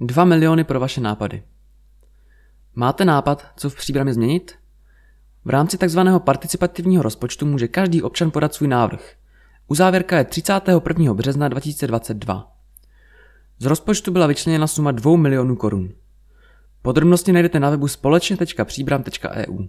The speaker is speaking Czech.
2 miliony pro vaše nápady. Máte nápad, co v příbrami změnit? V rámci tzv. participativního rozpočtu může každý občan podat svůj návrh. Uzávěrka je 31. března 2022. Z rozpočtu byla vyčleněna suma 2 milionů korun. Podrobnosti najdete na webu společně.příbram.eu.